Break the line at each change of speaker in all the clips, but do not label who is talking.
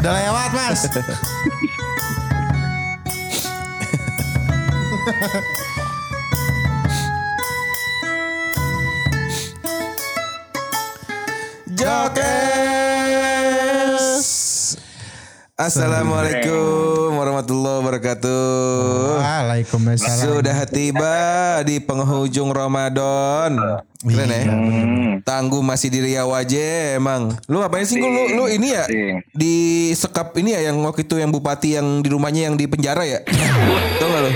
Udah lewat mas.
Jokes. Assalamualaikum warahmatullahi wabarakatuh.
Waalaikumsalam.
Sudah tiba di penghujung Ramadan. Keren ya? Tangguh masih di Riau aja emang. Lu ngapain sih lu, lu ini ya? Di sekap ini ya yang waktu itu yang bupati yang di rumahnya yang di penjara ya? Tahu gak lu?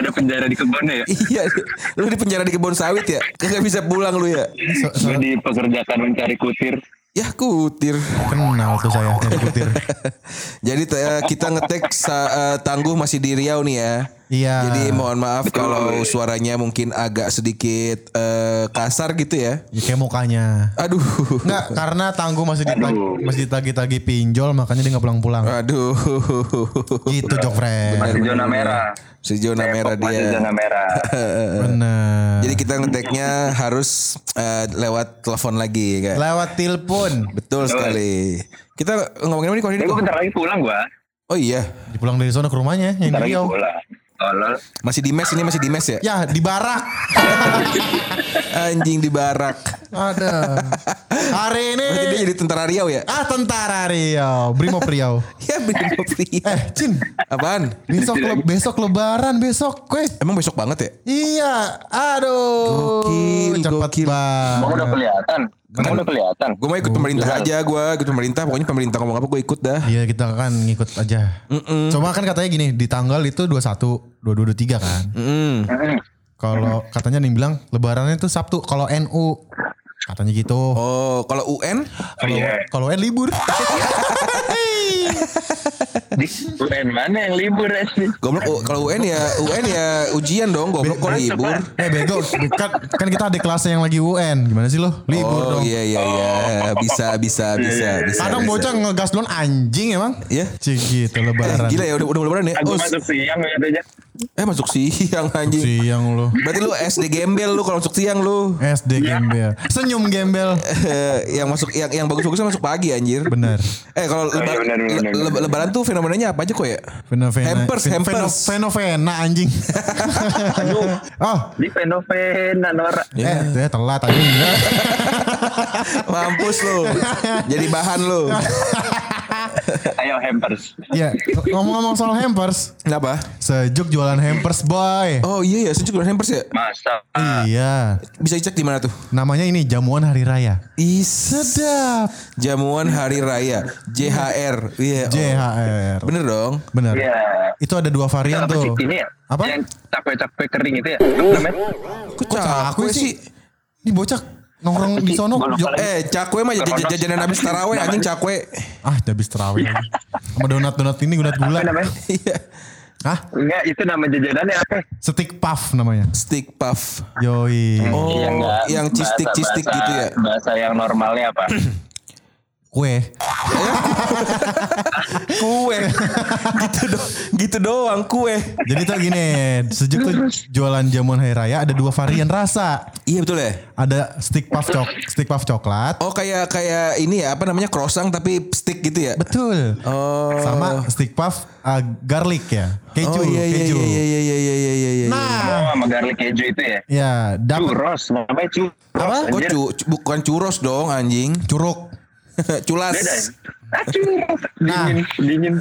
Ada penjara di kebunnya ya.
Iya, lu di penjara di kebun sawit ya? Kagak bisa pulang lu ya?
Gue dipekerjakan mencari kutir.
Ya kutir.
Kenal tuh saya kutir.
Jadi eh, kita ngetek eh, tangguh masih di Riau nih ya.
Iya.
Jadi mohon maaf kalau suaranya mungkin agak sedikit eh, kasar gitu ya.
Ya, kayak mukanya.
Aduh.
Enggak, karena tangguh masih ditagi, masih ditagi-tagi pinjol makanya dia nggak pulang-pulang.
Aduh.
Gitu Jok Fred.
Masih zona merah.
Si zona merah
Masih
dia.
zona merah.
Bener.
Jadi kita ngeteknya harus eh, lewat telepon lagi kan.
Lewat telepon.
Betul sekali. Kita ngomongin apa nih kalau ini?
Gue bentar lagi pulang gua.
Oh iya,
Dipulang dari sana ke rumahnya yang
Bentar
di
lagi pulang. Tolol.
masih di mes ini masih di mes ya?
Ya, di barak.
Anjing di barak.
Ada. Hari ini
Berarti dia jadi tentara Riau ya?
ah tentara Riau, Brimob Riau.
Ya Brimob Riau.
Eh, Cin,
Apaan?
besok le- besok lebaran besok, kue.
Emang besok banget ya?
Iya, aduh.
Gokil,
cepet
gokil.
Emang udah kelihatan. Emang udah kelihatan.
Gue mau ikut pemerintah aja gue ikut pemerintah pokoknya pemerintah ngomong apa gue ikut dah.
Iya kita kan ngikut aja. Cuma kan katanya gini di tanggal itu 21, 22, 23 kan.
Mm.
Hmm.
Kalau katanya nih bilang lebarannya itu Sabtu. Kalau NU katanya gitu.
Oh kalau UN
Kalau
iya.
kalau N libur.
Di UN mana yang libur sih?
goblok U- kalau UN ya UN ya ujian dong goblok kok libur.
eh bego, kan, kan kita ada kelasnya yang lagi UN. Gimana sih lo? Libur
Oh
dong.
iya iya iya bisa bisa bisa bisa.
Kadang
bisa.
bocah ngegas duluan anjing emang.
Iya.
Cik gitu lebaran.
Gila ya udah udah lebaran ya.
Aku
Oh,
masuk siang ya aja.
Eh masuk siang anjing.
Siang lu.
Berarti lu SD gembel lu kalau masuk siang lu.
SD gembel. Senyum gembel.
Eh, yang masuk yang yang bagus-bagusnya masuk pagi anjir.
Bener.
Eh kalau
iya, benar, benar,
le-
benar.
le- lebaran tuh fenomenanya apa aja kok ya?
Fenomena.
Hampers,
fen-
hampers.
feno- Fenomena anjing.
Aduh.
oh,
Di fenomena Nora.
eh, eh telat anjing.
Mampus lu. Jadi bahan lu.
Ayo hampers.
ya, ngomong-ngomong soal hampers.
Kenapa?
Sejuk jualan hampers, boy.
Oh iya ya, sejuk dan hampers ya.
Masa.
Iya.
Bisa dicek di mana tuh?
Namanya ini jamuan hari raya.
Is
Sedap.
jamuan hari raya JHR. Iya. oh.
JHR.
Bener dong.
Bener.
Iya.
Itu ada dua varian
sih
tuh.
ini ya?
Apa?
Yang capek-capek kering itu ya? Namanya?
Kok cakwe sih?
Ini bocah nongkrong di sono.
Eh, cakwe mah jaj- jajanan habis taraweh anjing cakwe.
ah, habis lagi. Sama donat-donat ini donat gula.
Iya.
Hah?
Enggak, itu nama jajanannya apa?
Stick puff namanya.
Stick puff.
Yoi.
Oh,
Iya, enggak.
yang cistik
Bahasa-
cistik
bahasa-
gitu ya.
Bahasa yang normalnya apa?
Kue.
Kue. gitu do gitu doang kue.
Jadi tuh gini, sejuk tuh jualan jamuan hari raya ada dua varian rasa.
Iya betul ya.
Ada stick puff cok, stick puff coklat.
Oh kayak kayak ini ya apa namanya croissant tapi stick gitu ya.
Betul.
Oh.
Sama stick puff uh, garlic ya. Keju,
oh iya iya
keju.
iya iya iya iya iya iya iya.
Nah,
Oh, sama garlic keju itu ya?
ya dapat
Churros, namanya churros.
Apa? Kok
anjir.
cu, cu- bukan churros dong anjing.
curug.
Culas.
Beda ya? Ah, churros.
Nah.
Dingin, dingin.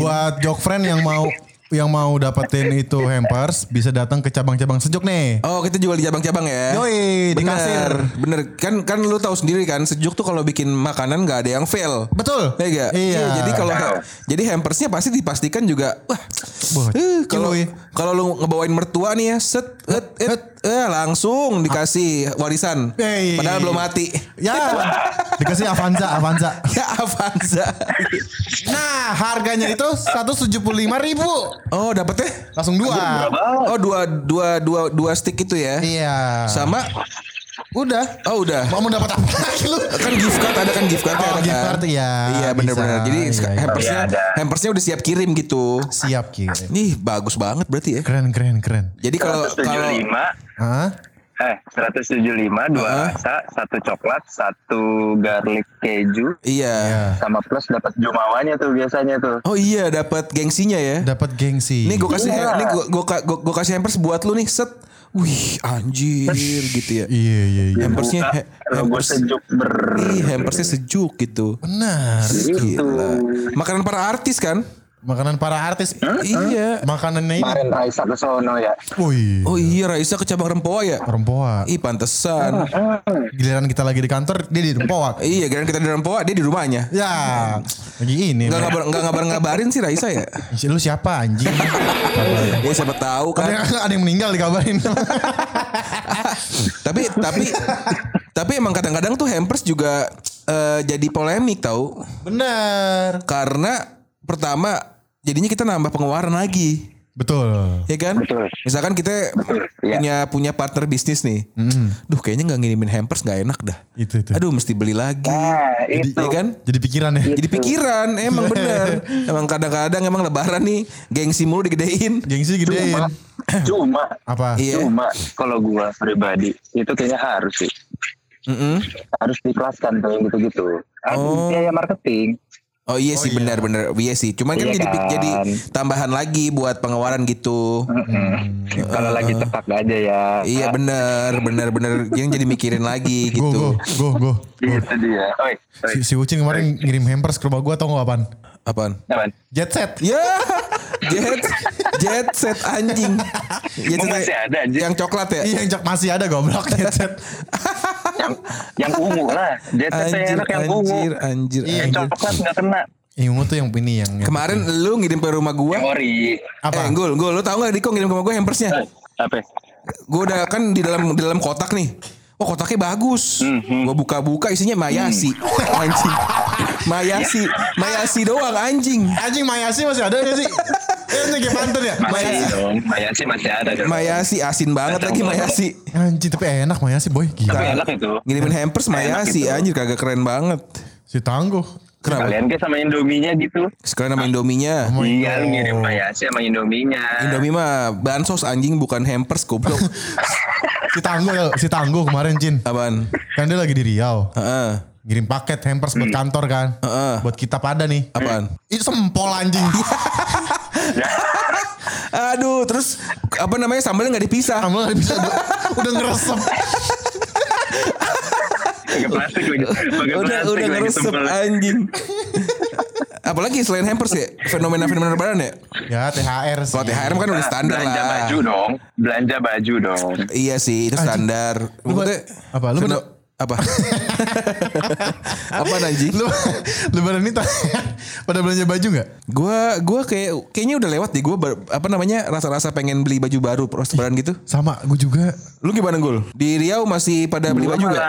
Buat jok friend yang mau yang mau dapetin itu hampers bisa datang ke cabang-cabang sejuk nih.
Oh kita jual di cabang-cabang ya?
Yoi, di kasir.
bener. Kan kan lu tahu sendiri kan sejuk tuh kalau bikin makanan nggak ada yang fail.
Betul.
Ya gak?
Iya.
jadi kalau jadi hampersnya pasti dipastikan juga wah. Eh, kalau. Kalau lu ngebawain mertua nih ya set et, et, eh, langsung dikasih warisan.
Hey.
Padahal belum mati.
Ya, dikasih Avanza, Avanza.
ya Avanza.
Nah, harganya itu 175 ribu.
oh dapetnya?
Langsung dua.
Oh dua dua dua dua stick itu ya?
Iya.
Sama
Udah.
Oh udah.
Mau dapat apa lagi lu?
kan gift card ada kan gift card
Oh,
ada
gift
kan?
card, iya.
Iya benar-benar. Jadi
Iya, iya.
hampersnya
Iya,
hampersnya udah siap kirim gitu.
Siap kirim.
Nih bagus banget berarti ya.
Keren, keren, keren.
Jadi kalau kalau
175
Hah?
Eh, 175, dua
Heeh.
rasa, satu coklat, satu garlic keju,
Iya.
Ya.
sama plus dapat jumawanya tuh biasanya tuh.
Oh iya dapat gengsinya ya.
Dapat gengsi.
Nih gue kasih
Iya.
nih gue gue kasih hampers buat lu nih set. Wih anjir gitu ya.
Iya iya iya.
Hampersnya
logo
hampers
sejuk ber.
Ih, hampersnya sejuk gitu.
Benar.
Gitu.
Makanan para artis kan?
Makanan para artis.
Iya.
Makanannya ini.
Kemarin Raisa ke sono ya.
Wih.
Oh iya Raisa ke cabang Rempoa ya?
Rempoa.
Ih pantesan.
Giliran kita lagi di kantor, dia di Rempoa.
Iya, kira kita di Rempoa, dia di rumahnya.
Ya, lagi ini.
Enggak ngabar enggak ngabar ngabarin sih Raisa ya.
Lu siapa anjing?
Ya siapa tahu
ada,
kan.
yang, ada yang meninggal dikabarin.
tapi tapi tapi emang kadang-kadang tuh hampers juga eh, jadi polemik tahu.
Bener.
Karena pertama jadinya kita nambah pengeluaran lagi.
Betul.
Ya kan?
Betul.
Misalkan kita
iya.
punya punya partner bisnis nih. Duh kayaknya nggak ngirimin hampers nggak enak dah.
Itu itu.
Aduh mesti beli lagi.
Nah, itu.
Ya kan?
Jadi pikiran ya.
Jadi pikiran emang bener. Emang kadang-kadang emang lebaran nih gengsi mulu digedein.
Gengsi gedein.
Cuma, cuma,
Apa?
Iya.
cuma kalau gua pribadi itu kayaknya harus sih.
Mm-mm.
Harus dikeraskan tuh yang gitu-gitu.
Oh.
Oh. Biaya marketing.
Oh iya sih benar-benar iya sih. Cuman kan
Iya
jadi
kan?
jadi tambahan lagi buat pengeluaran gitu.
Mm-mm. Kalau lagi tepak aja ya.
Iya bener bener bener yang jadi mikirin lagi
Go
gitu.
go go go.
Itu dia. Oi, oi.
Si, si Ucin kemarin ngirim hampers ke rumah gua tau gak apaan?
Apaan?
Apaan?
Jet set.
Ya jet jet set anjing. Jet
Oh,
set
masih ada, Jet?
yang coklat ya?
Iya yang jak- masih ada goblok jet set.
yang yang ungu lah. Jet set
Anjir
enak yang ungu.
anjir anjir.
Iya,
Yang
anjir.
coklat nggak kena.
Yang ungu tuh yang ini yang, yang
Kemarin lu ngirim ke rumah gua.
Yang ori.
Apa?
Eh, Gul, Gul, lu tahu gak Diko ngirim ke rumah gua hampersnya?
Eh, Apa?
Gue udah kan di dalam di dalam kotak nih. Oh kotaknya bagus.
Mhm.
Gue buka-buka isinya mayasi. Anjing. Mayasi. Mayasi doang anjing.
Anjing Mayasi masih ada gak sih? Eh kayak pantun ya? Mayasi.
dong. Mayasi masih ada dong.
Mayasi asin banget lagi Mayasi.
Anjing tapi enak Mayasi boy.
Tapi
Gila.
enak itu.
Ngirimin hampers Mayasi
itu.
anjir kagak keren banget.
Si tangguh.
Kenapa?
Kalian kayak sama Indominya gitu.
Sekalian sama Indominya.
Oh,
iya, lu ngirim Mayasi sama Indominya.
Indomie mah bansos anjing bukan hampers goblok.
Si tangguh ya, si tangguh kemarin Cin.
Apaan?
Kan dia lagi di Riau.
Heeh.
Ngirim paket hampers buat kantor kan.
Heeh.
Buat kita pada nih.
Apaan?
Itu sempol anjing.
Aduh, terus apa namanya sambalnya nggak dipisah.
Kamu nggak bisa udah, udah ngeresep.
Pakai plastik lagi.
Udah
plastik
udah
lagi
ngeresep anjing. Apalagi selain hampers ya, fenomena-fenomena lebaran ya.
Ya THR sih.
Kalau THR kan udah standar
Belanja
lah.
baju dong. Belanja baju dong.
Iya sih, itu standar.
Lu
Maksudnya,
apa? Lu
apa? apa anjing?
Lu lebaran ini ta- pada belanja baju nggak?
Gua gua kayak kayaknya udah lewat deh gua ber- apa namanya rasa-rasa pengen beli baju baru pas lebaran gitu.
Sama, gue juga.
Lu gimana Gul? Di Riau masih pada beli
Gua
baju nggak?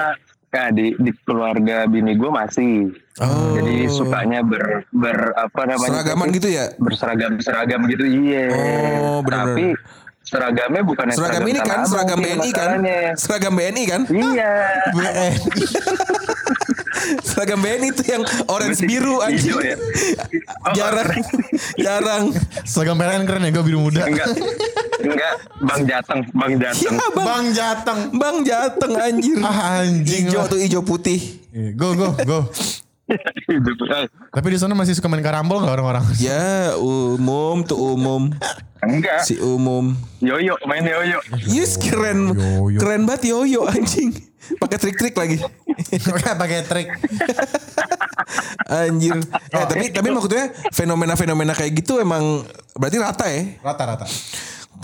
Nah, di, di keluarga bini gue masih.
Oh.
Jadi sukanya ber, ber apa namanya?
Seragaman gitu ya?
Berseragam seragam gitu iya.
Oh, bener-bener.
Tapi seragamnya bukan yang
Seragam ini kan,
Tanah
seragam BNI kan? Seragam BNI kan?
Iya.
BN.
Seragam BNI itu yang orange biru anjing.
Ya? Oh,
jarang jarang.
Seragam PLN keren ya, gue biru muda.
Enggak. Enggak, Bang Jateng, Bang
Ya,
Jateng.
bang,
Bang Jateng.
bang Jateng anjir.
Ah, anjing
Hijau tuh hijau putih.
Iya, Go, go, go.
Eh,
Tapi di sana masih suka main karambol nggak orang-orang?
Ya umum tuh umum.
Enggak.
Si umum.
Yoyo, main yoyo.
Yes keren.
Yoyo.
Keren banget yoyo anjing. Pakai trik-trik lagi.
Pakai trik.
Anjir. Eh tapi tapi maksudnya fenomena-fenomena kayak gitu emang berarti rata ya.
Rata-rata.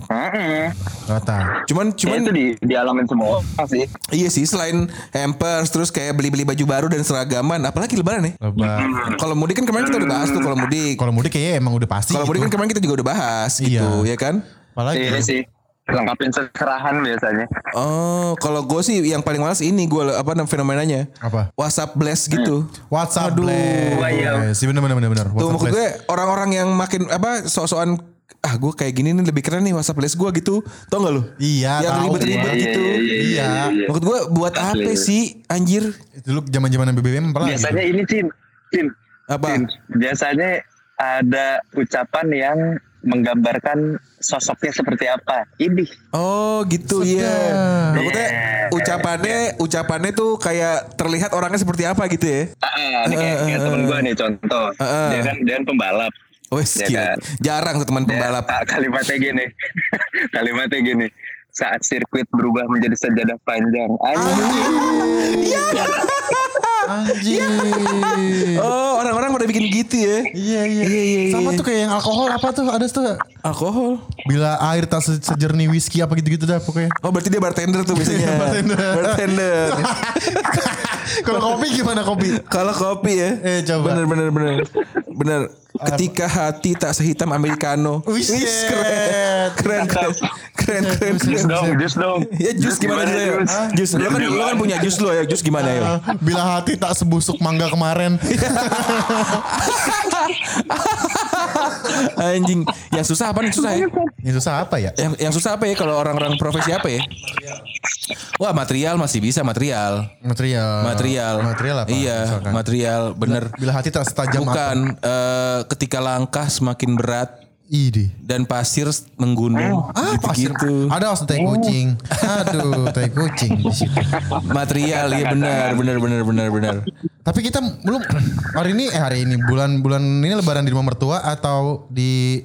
Heeh.
Rata.
Cuman
Ya,
cuman
itu di dialamin semua sih.
iya sih selain hampers terus kayak beli-beli baju baru dan seragaman apalagi lebaran ya.
Lebar.
Kalau mudik kan kemarin kita udah bahas tuh kalau mudik.
Kalau mudik kayaknya emang udah pasti.
Kalau mudik kan
gitu.
kemarin kita juga udah bahas gitu
Iya.
ya kan.
Apalagi.
Iya sih. Lengkapin seserahan biasanya.
Oh, kalau gue sih yang paling males ini gue apa namanya fenomenanya?
Apa?
WhatsApp blast gitu.
WhatsApp
Aduh.
Iya.
Blast. Sih bener bener bener bener.
Tuh
WhatsApp
maksud gue orang-orang yang makin apa sok-sokan ah gue kayak gini nih lebih keren nih WhatsApp blast gue gitu. Tau gak lu?
Iya,
Yang
tahu.
ribet-ribet
Iya,
gitu.
iya, iya,
Iya.
iya.
Maksud gue buat apa
Asli.
sih anjir?
Itu lu zaman-zaman BBM apa lagi?
Biasanya ini Cin, Cin,
Apa?
Cin. Biasanya ada ucapan yang menggambarkan sosoknya seperti apa. Ini.
Oh gitu iya. Maksudnya ucapannya ucapannya tuh kayak terlihat orangnya seperti apa gitu ya.
Ah, ini kayak, kayak temen gue nih contoh.
Ah.
Dia kan dia kan pembalap.
Wes
Ya kan?
Jarang tuh teman
Dia-
pembalap.
ah, kalimatnya gini. kalimatnya gini. Saat sirkuit berubah menjadi sejadah panjang. Anjing.
Anjing.
Oh orang-orang pada bikin gitu ya.
Iya iya. Sama tuh kayak yang alkohol apa tuh ada tuh gak?
Alkohol.
Bila air tak se- sejernih whisky apa gitu-gitu dah pokoknya.
Oh berarti dia bartender tuh biasanya.
Bartender.
bartender.
Kalau kopi gimana kopi?
Kalau kopi ya.
Eh, coba.
Bener bener bener. Bener. Ketika hati tak sehitam americano.
Wis,
Wis, keren. Keren keren. Keren keren.
Jus
keren.
dong, jus dong.
Ya jus gimana jus ya? Jus. Lo kan lo kan punya jus lo ya. Jus gimana ya?
Bila hati tak sebusuk mangga kemarin.
Anjing. Yang susah apa nih susah ya?
Ini susah apa ya?
Yang yang susah apa ya kalau orang-orang profesi apa ya? Wah material masih bisa material.
Material.
Material.
Material apa?
Iya,
misalkan?
material bener.
Bila hati tak setajam apa?
Bukan eh, ketika langkah semakin berat
Ide.
dan pasir menggunung
Ah, pasir.
gitu-gitu.
Ada os tai kucing. Aduh, tai kucing di situ.
Material iya benar benar benar benar benar.
Tapi kita belum hari ini eh hari ini bulan-bulan ini lebaran di rumah mertua atau di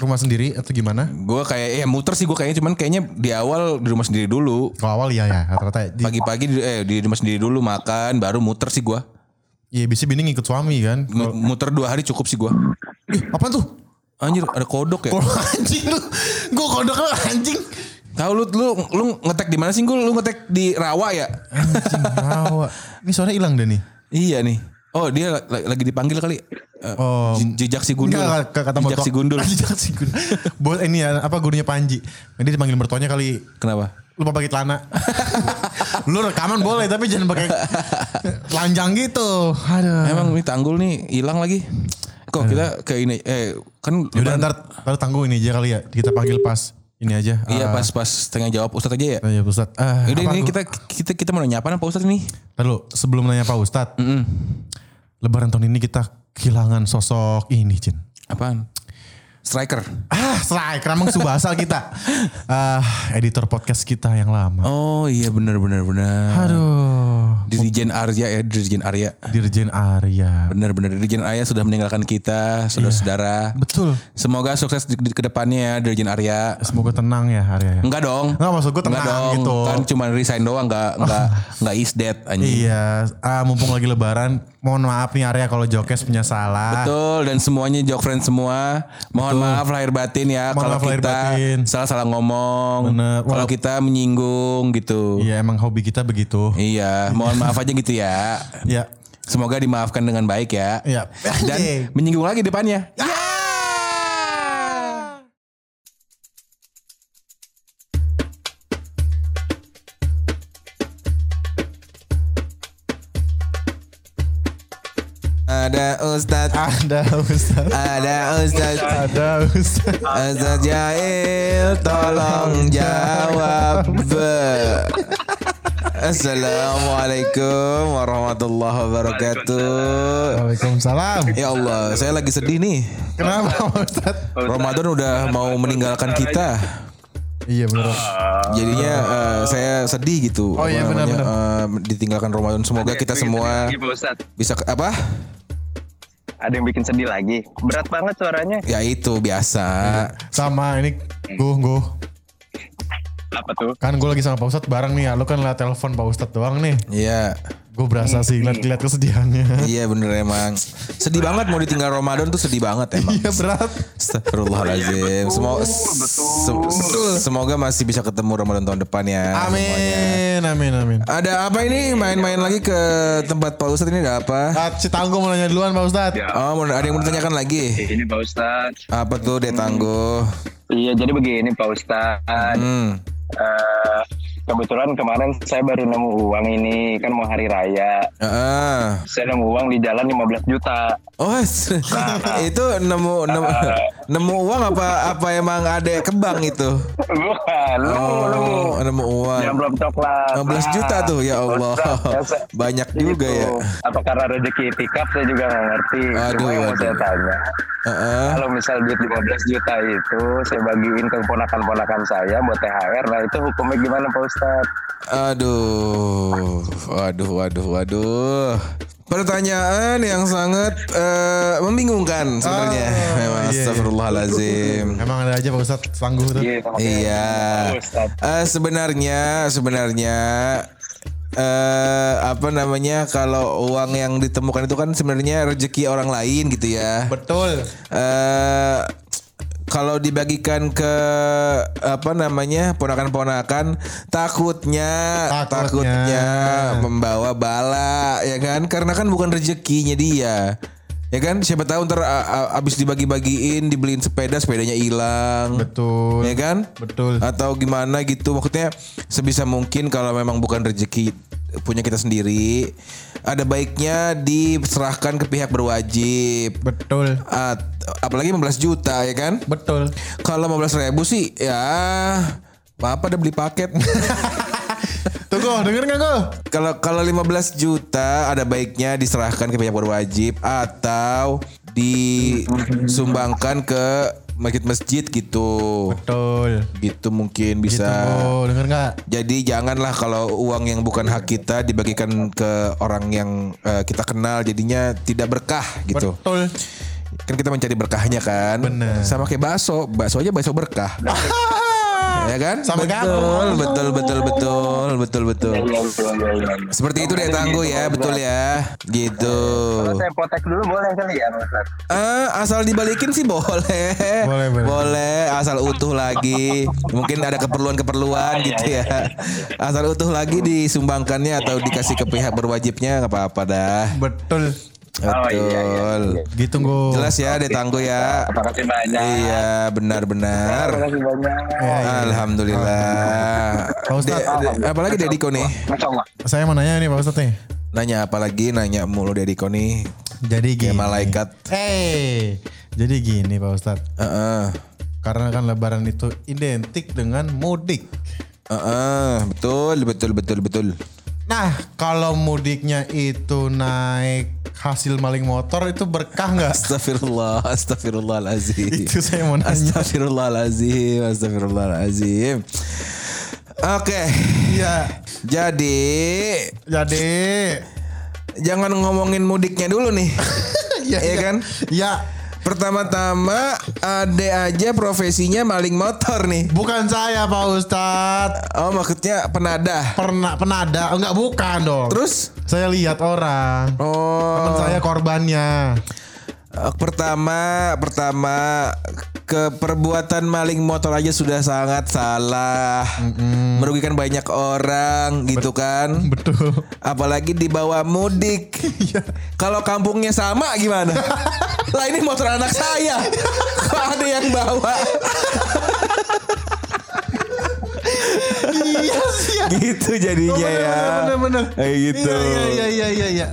rumah sendiri atau gimana?
Gue kayak ya muter sih gue kayaknya cuman kayaknya di awal di rumah sendiri dulu.
Kalau awal iya ya rata-rata. Di,
Pagi-pagi di, eh di rumah sendiri dulu makan baru muter sih gue.
iya bisa bini ngikut suami kan.
Muter dua hari cukup sih gue.
Ih, apa tuh?
Anjir ada kodok ya.
Kalau anjing lu. Gue kodok lu anjing.
Tahu lu lu lu ngetek di mana sih gue? Lu ngetek di Rawa ya?
Anjing rawa. Ini suara hilang deh nih.
Iya nih. Oh dia la- lagi dipanggil kali. Eh,
Oh.
je- jejak si gundul.
Enggak, kata
jejak
mertua-
si gundul.
Jejak si gundul. Bos ini ya apa gurunya Panji. Dia dipanggil mertuanya kali
Kenapa?
lupa pakai celana. lu rekaman boleh tapi jangan pakai telanjang gitu. Aduh.
Emang ini tanggul nih hilang lagi. Kok kita ke ini eh kan
Yaudah ntar, ntar tangguh ini aja kali ya. Kita panggil pas ini aja.
Iya
Ah,
pas pas tengah jawab Ustadz aja ya.
Iya Ustadz. Ah,
Yaudah
apa
ini
gua-
kita kita kita mau nanya apa Pak Ustadz ini?
Dulu, sebelum nanya Pak Ustadz. Lebaran tahun ini kita kehilangan sosok ini Cin.
Apaan? Striker.
Ah, striker emang subasa kita. Ah, editor podcast kita yang lama.
Oh iya benar benar benar.
Aduh.
Dirjen Arya ya, Dirjen Arya.
Dirjen Arya.
Benar benar Dirjen Arya sudah meninggalkan kita, saudara-saudara.
Betul.
Semoga sukses di, di ke depannya ya Dirjen Arya.
Semoga tenang ya Arya ya.
Enggak dong.
Enggak, maksud gue tenang
Enggak dong.
gitu.
Kan cuma resign doang enggak enggak enggak is dead anjing.
Iya, ah, mumpung lagi lebaran, mohon maaf nih Arya kalau Jokes punya salah.
Betul dan semuanya joke friend semua. Mohon maaf lahir batin ya
Mohon
kalau kita salah-salah ngomong.
Bener.
Kalau kita menyinggung gitu.
Iya, emang hobi kita begitu.
Iya, mohon maaf aja gitu ya.
Iya.
Semoga dimaafkan dengan baik ya.
Iya.
Dan
Anjing.
menyinggung lagi depannya. Ada Ustadz,
Ada Ustadz.
ada Ustadz,
Ada Ustadz.
Ustadz Jail, tolong jawab. Assalamualaikum warahmatullahi wabarakatuh.
Waalaikumsalam.
Ya Allah, saya lagi sedih nih.
Kenapa Pak Ustadz?
Ramadan udah mau meninggalkan kita.
Iya benar.
Jadinya eh, saya sedih gitu.
Oh iya, benar-benar.
eh, ditinggalkan Ramadan. Semoga kita semua
Lagi, Pak Ustadz.
bisa apa?
Ada yang bikin sedih lagi. Berat banget suaranya.
Ya itu biasa.
Sama ini gue gue
Apa tuh?
kan gue lagi sama Pak Ustadz bareng nih ya. Lu kan liat telepon Pak Ustadz doang nih.
Iya.
Gue berasa sih ngeliat-ngeliat kesedihannya.
Iya bener emang. Sedih banget mau ditinggal Ramadan tuh sedih banget emang.
Iya berat.
Astagfirullahaladzim. Semoga, se- semoga masih bisa ketemu Ramadan tahun depan ya. semuanya.
Amin, amin, amin.
Ada apa ini? Main-main lagi ke tempat Pak Ustadz ini ada apa?
Ah, si Tangguh mau nanya duluan Pak Ustadz.
Ya.
Oh, mau- ada yang mau ditanyakan lagi?
Ini Pak Ustadz.
Apa tuh dia tangguh?
Iya, jadi begini Pak Ustadz.
Hmm.
Eh, kebetulan kemarin saya baru nemu uang ini kan mau hari raya.
Ah.
Saya nemu uang di jalan 15 juta.
Oh, itu nemu nemu Nemu uang apa apa emang ada kebang itu?
Bukan.
Oh, nemu uang.
Yang belum coklat.
15 juta tuh ya Allah.
Ustaz, biasa.
Banyak juga
Gitu.
ya.
Apa karena rezeki itikaf saya juga nggak ngerti.
Aduh,
Cuma yang mau
aduh.
saya tanya.
Heeh.
Kalau misal duit 15 juta itu saya bagiin ke ponakan-ponakan saya buat THR, nah itu hukumnya gimana Pak Ustadz?
Aduh, waduh, waduh, waduh. Pertanyaan yang sangat eh, membingungkan sebenarnya.
Oh,
Memang
iya, iya.
astagfirullahalazim.
Emang ada aja Pak Ustadz tangguh tuh.
Iya,
Iya. Eh, sebenarnya sebenarnya eh apa namanya kalau uang yang ditemukan itu kan sebenarnya rezeki orang lain gitu ya.
Betul.
eh kalau dibagikan ke apa namanya ponakan-ponakan takutnya
Takutnya.
takutnya membawa bala ya kan karena kan bukan rezekinya dia ya kan siapa tahu ntar abis dibagi-bagiin dibeliin sepeda sepedanya hilang
Betul.
ya kan
Betul.
atau gimana gitu maksudnya sebisa mungkin kalau memang bukan rezeki punya kita sendiri ada baiknya diserahkan ke pihak berwajib
Betul.
At- apalagi 15 juta ya kan
Betul.
kalau 15 ribu sih ya apa udah beli paket
Tunggu, denger gak gue?
kalau kalau 15 juta ada baiknya diserahkan ke pihak berwajib atau disumbangkan ke masjid-masjid gitu
Betul.
gitu mungkin bisa
Oh, denger gak?
Jadi janganlah kalau uang yang bukan hak kita dibagikan ke orang yang eh, kita kenal jadinya tidak berkah gitu.
Betul.
Kan kita mencari berkahnya kan.
Bener.
Sama kayak bakso, bakso aja bakso berkah. ya kan?
Sama
betul,
kamu.
betul, betul, betul, betul, betul.
Iya, iya, iya, iya.
Seperti itu deh tangguh ya, betul ya. Gitu.
Kalau saya potek dulu boleh kali ya?
Eh, asal dibalikin sih boleh.
Boleh, boleh.
Boleh, asal utuh lagi. Mungkin ada keperluan-keperluan gitu ya. Asal utuh lagi disumbangkannya atau dikasih ke pihak berwajibnya nggak apa-apa dah.
Betul.
Oh, iya, iya,
Betul.
iya.
Gitu gue.
Jelas ya, deh tangguh ya.
Terima kasih banyak.
Iya, benar-benar.
Terima kasih banyak.
Iya, iya.
Alhamdulillah.
Pak Ustadz,
De- de- apalagi Dediko nih?
Saya mau nanya nih Pak Ustadz nih.
Nanya apa lagi? Nanya mulu Dediko nih.
Jadi gini.
Kayak malaikat.
Eh, jadi gini Pak Ustadz.
Heeh.
Karena kan lebaran itu identik dengan mudik.
Heeh, betul, betul, betul, betul.
Nah, kalau mudiknya itu naik hasil maling motor itu berkah nggak?
Astagfirullah, astagfirullahalazim.
itu saya mau nanya.
Astagfirullahalazim, astagfirullahalazim. Oke,
Iya.
jadi
Jadi
jangan ngomongin mudiknya dulu nih.
Iya
Iya kan?
Ya,
Pertama-tama ade aja profesinya maling motor nih.
bukan saya Pak Ustadz.
Oh maksudnya penadah.
Pernah penada, enggak bukan dong.
Terus?
saya lihat orang. Teman
Oh,
saya korbannya.
eh, pertama, pertama ke perbuatan maling motor aja sudah sangat salah, merugikan banyak orang gitu kan.
Betul.
Apalagi dibawa mudik. Kalau kampungnya sama gimana? lah ini motor anak saya. Kok ada yang bawa?
iya sih.
gitu jadinya ya.
Bener bener.
Kayak gitu.
Iya iya iya iya iya.